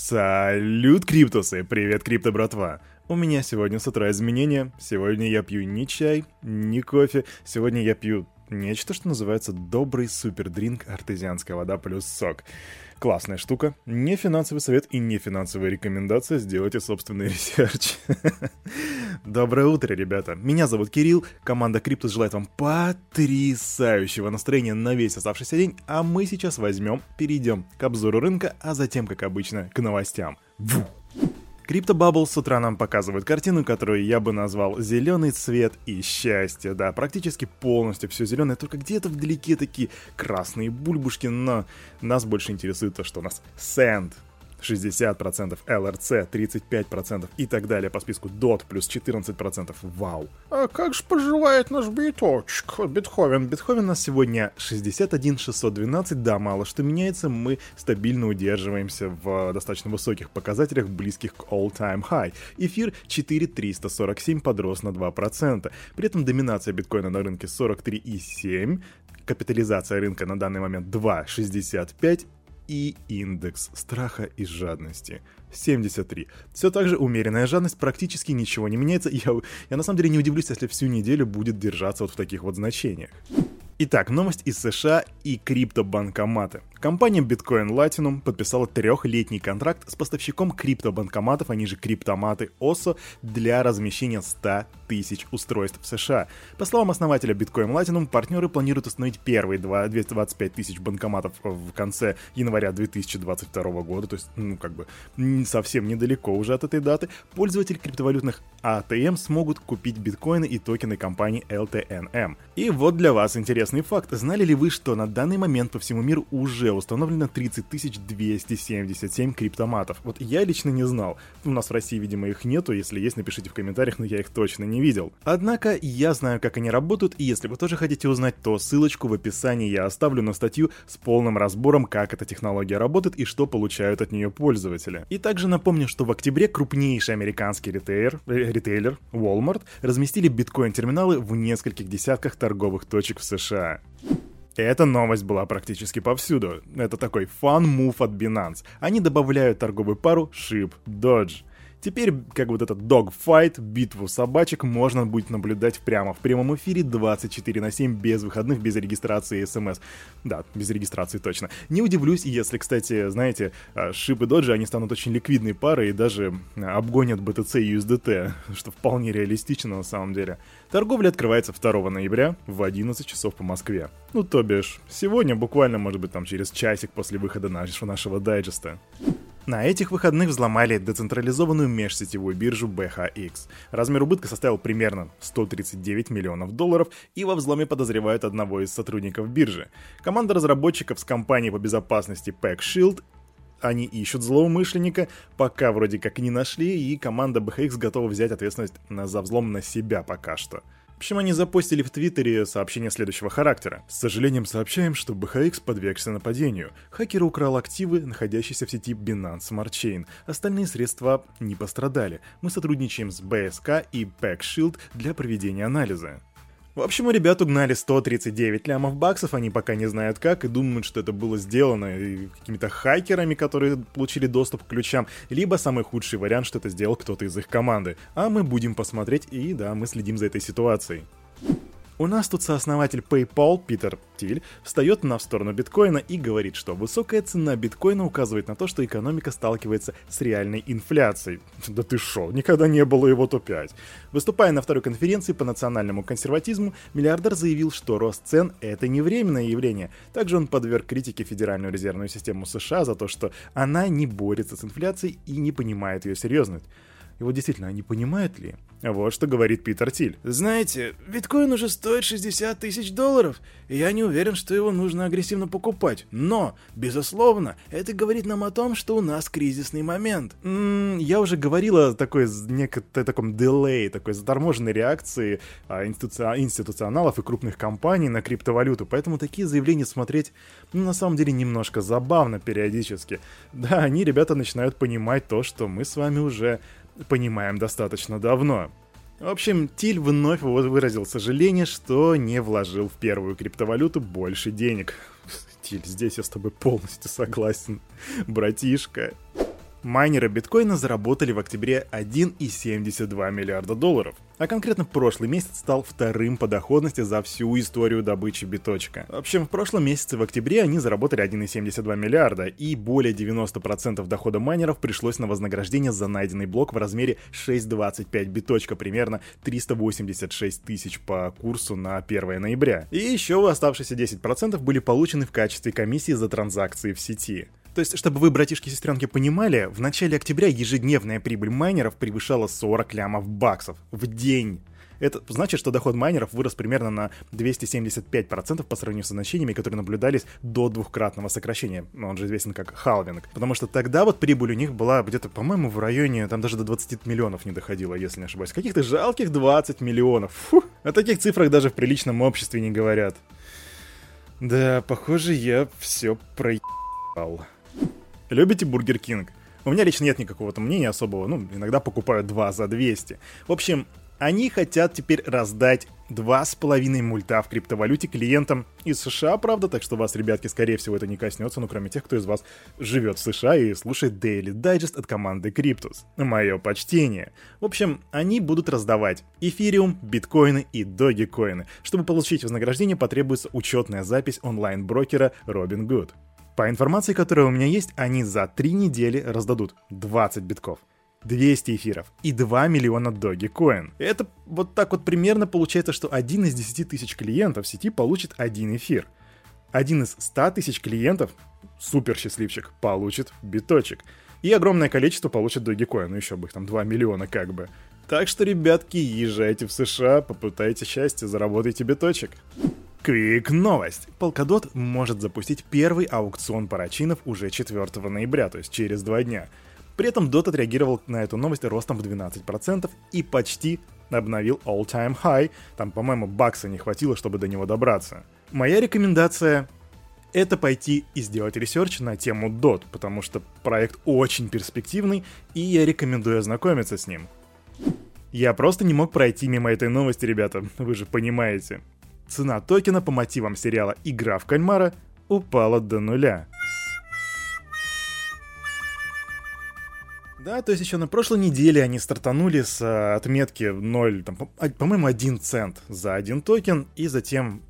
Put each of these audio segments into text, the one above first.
Салют, Cryptus ы! Привет, Крипто, братва! У меня сегодня с утра изменения. Сегодня я пью не чай, не кофе. Сегодня я пью нечто, что называется добрый супер drink артезианская вода плюс сок. Классная штука. Не финансовый совет и не финансовая рекомендация. Сделайте собственный research. Доброе утро, ребята. Меня зовут Кирилл. Команда Cryptus желает вам потрясающего настроения на весь оставшийся день. А мы сейчас возьмем, перейдем к обзору рынка, а затем, как обычно, к новостям. Ву! Криптобабл с утра нам показывает картину, которую я бы назвал «Зеленый цвет и счастье». Да, практически полностью все зеленое, только где-то вдалеке такие красные бульбушки, но нас больше интересует то, что у нас сэнд, 60%, LRC 35% и так далее по списку DOT плюс 14%. Вау. А как же поживает наш биточек, Бетховен? Бетховен у нас сегодня 61 612, да, мало что меняется, мы стабильно удерживаемся в достаточно высоких показателях, близких к all-time high. Эфир 4347 подрос на 2%. При этом доминация биткоина на рынке 43,7, капитализация рынка на данный момент 2,65 и индекс страха и жадности 73. Все так же умеренная жадность, практически ничего не меняется. Я, я на самом деле не удивлюсь, если всю неделю будет держаться вот в таких вот значениях. Итак, новость из США и криптобанкоматы. Компания Bitcoin Platinum подписала трехлетний контракт с поставщиком криптобанкоматов, они же криптоматы OSO, для размещения 100 тысяч устройств в США. По словам основателя Bitcoin Platinum, партнеры планируют установить первые 225 тысяч банкоматов в конце января 2022 года, то есть, ну, как бы, совсем недалеко уже от этой даты. Пользователи криптовалютных ATM смогут купить биткоины и токены компании LTNM. И вот для вас интересный факт. Знали ли вы, что на данный момент по всему миру уже уже установлено 30 277 криптоматов. Вот я лично не знал. У нас в России, видимо, их нету. Если есть, напишите в комментариях, но я их точно не видел. Однако, я знаю, как они работают, и если вы тоже хотите узнать, то ссылочку в описании я оставлю на статью с полным разбором, как эта технология работает и что получают от нее пользователи. И также напомню, что в октябре крупнейший американский ритейлер, э, ритейлер Walmart разместили биткоин-терминалы в нескольких десятках торговых точек в США. Эта новость была практически повсюду. Это такой fun move от Binance. Они добавляют торговую пару SHIB DOGE. Теперь, как вот этот dogfight, битву собачек, можно будет наблюдать прямо в прямом эфире 24 на 7, без выходных, без регистрации смс. Да, без регистрации точно. Не удивлюсь, если, кстати, знаете, шип и доджи, они станут очень ликвидной парой и даже обгонят BTC и USDT, что вполне реалистично на самом деле. Торговля открывается 2 ноября в 11 часов по Москве. Ну, то бишь, сегодня буквально, может быть, там через часик после выхода нашего дайджеста. На этих выходных взломали децентрализованную межсетевую биржу BHX. Размер убытка составил примерно 139 миллионов долларов, и во взломе подозревают одного из сотрудников биржи. Команда разработчиков с компанией по безопасности PackShield они ищут злоумышленника, пока вроде как не нашли, и команда BHX готова взять ответственность за взлом на себя пока что. В общем, они запостили в Твиттере сообщение следующего характера. С сожалением сообщаем, что BHX подвергся нападению. Хакер украл активы, находящиеся в сети Binance Smart Chain. Остальные средства не пострадали. Мы сотрудничаем с BSK и PackShield для проведения анализа. В общем, у ребят угнали 139 лямов баксов, они пока не знают как и думают, что это было сделано какими-то хакерами, которые получили доступ к ключам, либо самый худший вариант, что это сделал кто-то из их команды. А мы будем посмотреть и да, мы следим за этой ситуацией. У нас тут сооснователь PayPal Питер Тиль встает на сторону биткоина и говорит, что высокая цена биткоина указывает на то, что экономика сталкивается с реальной инфляцией. Да ты шо, никогда не было его топ-5. Выступая на второй конференции по национальному консерватизму, миллиардер заявил, что рост цен — это не временное явление. Также он подверг критике Федеральную резервную систему США за то, что она не борется с инфляцией и не понимает ее серьезность. И вот действительно, они понимают ли? Вот что говорит Питер Тиль. Знаете, биткоин уже стоит 60 тысяч долларов, и я не уверен, что его нужно агрессивно покупать. Но, безусловно, это говорит нам о том, что у нас кризисный момент. М-м, я уже говорил о такой, некоторой таком делей, такой заторможенной реакции а, институци- институционалов и крупных компаний на криптовалюту, поэтому такие заявления смотреть, ну, на самом деле, немножко забавно периодически. Да, они, ребята, начинают понимать то, что мы с вами уже понимаем достаточно давно. В общем, Тиль вновь выразил сожаление, что не вложил в первую криптовалюту больше денег. Тиль, здесь я с тобой полностью согласен, братишка. Майнеры биткоина заработали в октябре 1,72 миллиарда долларов, а конкретно прошлый месяц стал вторым по доходности за всю историю добычи биточка. В общем, в прошлом месяце в октябре они заработали 1,72 миллиарда, и более 90% дохода майнеров пришлось на вознаграждение за найденный блок в размере 6,25 биточка, примерно 386 тысяч по курсу на 1 ноября. И еще оставшиеся 10% были получены в качестве комиссии за транзакции в сети. То есть, чтобы вы, братишки и сестренки, понимали, в начале октября ежедневная прибыль майнеров превышала 40 лямов баксов в день. Это значит, что доход майнеров вырос примерно на 275% по сравнению с значениями, которые наблюдались до двухкратного сокращения. Он же известен как халвинг. Потому что тогда вот прибыль у них была где-то, по-моему, в районе, там даже до 20 миллионов не доходило, если не ошибаюсь. Каких-то жалких 20 миллионов. Фу, о таких цифрах даже в приличном обществе не говорят. Да, похоже, я все проебал. Любите Бургер Кинг? У меня лично нет никакого-то мнения особого, ну, иногда покупаю два за 200. В общем, они хотят теперь раздать два с половиной мульта в криптовалюте клиентам из США, правда, так что вас, ребятки, скорее всего, это не коснется, ну, кроме тех, кто из вас живет в США и слушает Daily Digest от команды Cryptus. Мое почтение. В общем, они будут раздавать эфириум, биткоины и dogecoin ы. Чтобы получить вознаграждение, потребуется учетная запись онлайн-брокера Robinhood. По информации, которая у меня есть, они за три недели раздадут 20 битков. 200 эфиров и 2 миллиона Dogecoin. Это вот так вот примерно получается, что один из 10 тысяч клиентов сети получит один эфир. Один из 100 тысяч клиентов, супер счастливчик, получит биточек. И огромное количество получит Dogecoin, ну еще бы их там 2 миллиона как бы. Так что, ребятки, езжайте в США, попытайте счастье, заработайте биточек. Квик новость. Polkadot может запустить первый аукцион parachain ов уже 4 ноября, то есть через два дня. При этом DOT отреагировал на эту новость ростом в 12% и почти обновил all-time high. Там, по-моему, бакса не хватило, чтобы до него добраться. Моя рекомендация это пойти и сделать research на тему DOT, потому что проект очень перспективный, и я рекомендую ознакомиться с ним. Я просто не мог пройти мимо этой новости, ребята, вы же понимаете цена токена по мотивам сериала «Игра в кальмара» упала до нуля. Да, то есть еще на прошлой неделе они стартанули с а, отметки 0, там, а, по-моему, 1 цент за один токен, и затем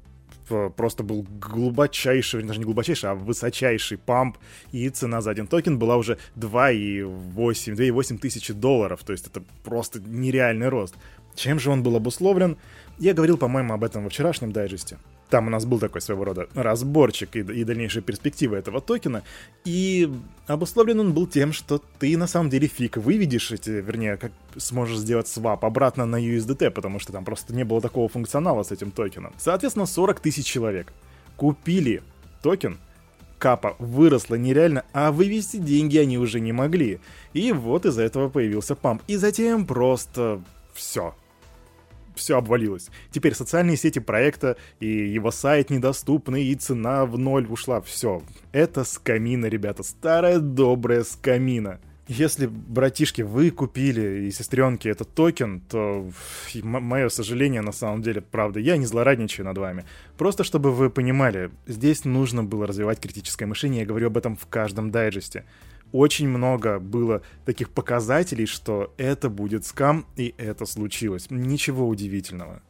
просто был глубочайший, даже не глубочайший, а высочайший pump, и цена за один токен была уже 2,8, 2,8 тысячи долларов, то есть это просто нереальный рост. Чем же он был обусловлен? Я говорил, по-моему, об этом во вчерашнем дайджесте. Там у нас был такой своего рода разборчик и, и дальнейшие перспективы этого токена. И обусловлен он был тем, что ты на самом деле фиг выведешь эти, вернее, как сможешь сделать swap обратно на USDT, потому что там просто не было такого функционала с этим токеном. Соответственно, 40 тысяч человек купили токен, капа выросла нереально, а вывести деньги они уже не могли. И вот из-за этого появился памп. И затем просто все все обвалилось. Теперь социальные сети проекта и его сайт недоступны, и цена в ноль ушла. Все. Это скамина, ребята. Старая добрая скамина. Если, братишки, вы купили и сестренки этот токен, то мое сожаление на самом деле, правда, я не злорадничаю над вами. Просто чтобы вы понимали, здесь нужно было развивать критическое мышление, я говорю об этом в каждом дайджесте очень много было таких показателей, что это будет скам, и это случилось. Ничего удивительного.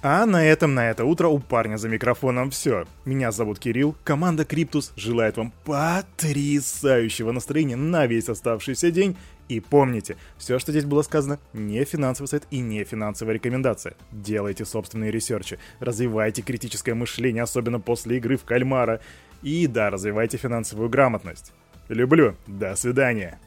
А на этом на это утро у парня за микрофоном все. Меня зовут Кирилл, команда Cryptus желает вам потрясающего настроения на весь оставшийся день. И помните, все, что здесь было сказано, не финансовый совет и не финансовая рекомендация. Делайте собственные research и, развивайте критическое мышление, особенно после игры в кальмара. И да, развивайте финансовую грамотность. Люблю. До свидания.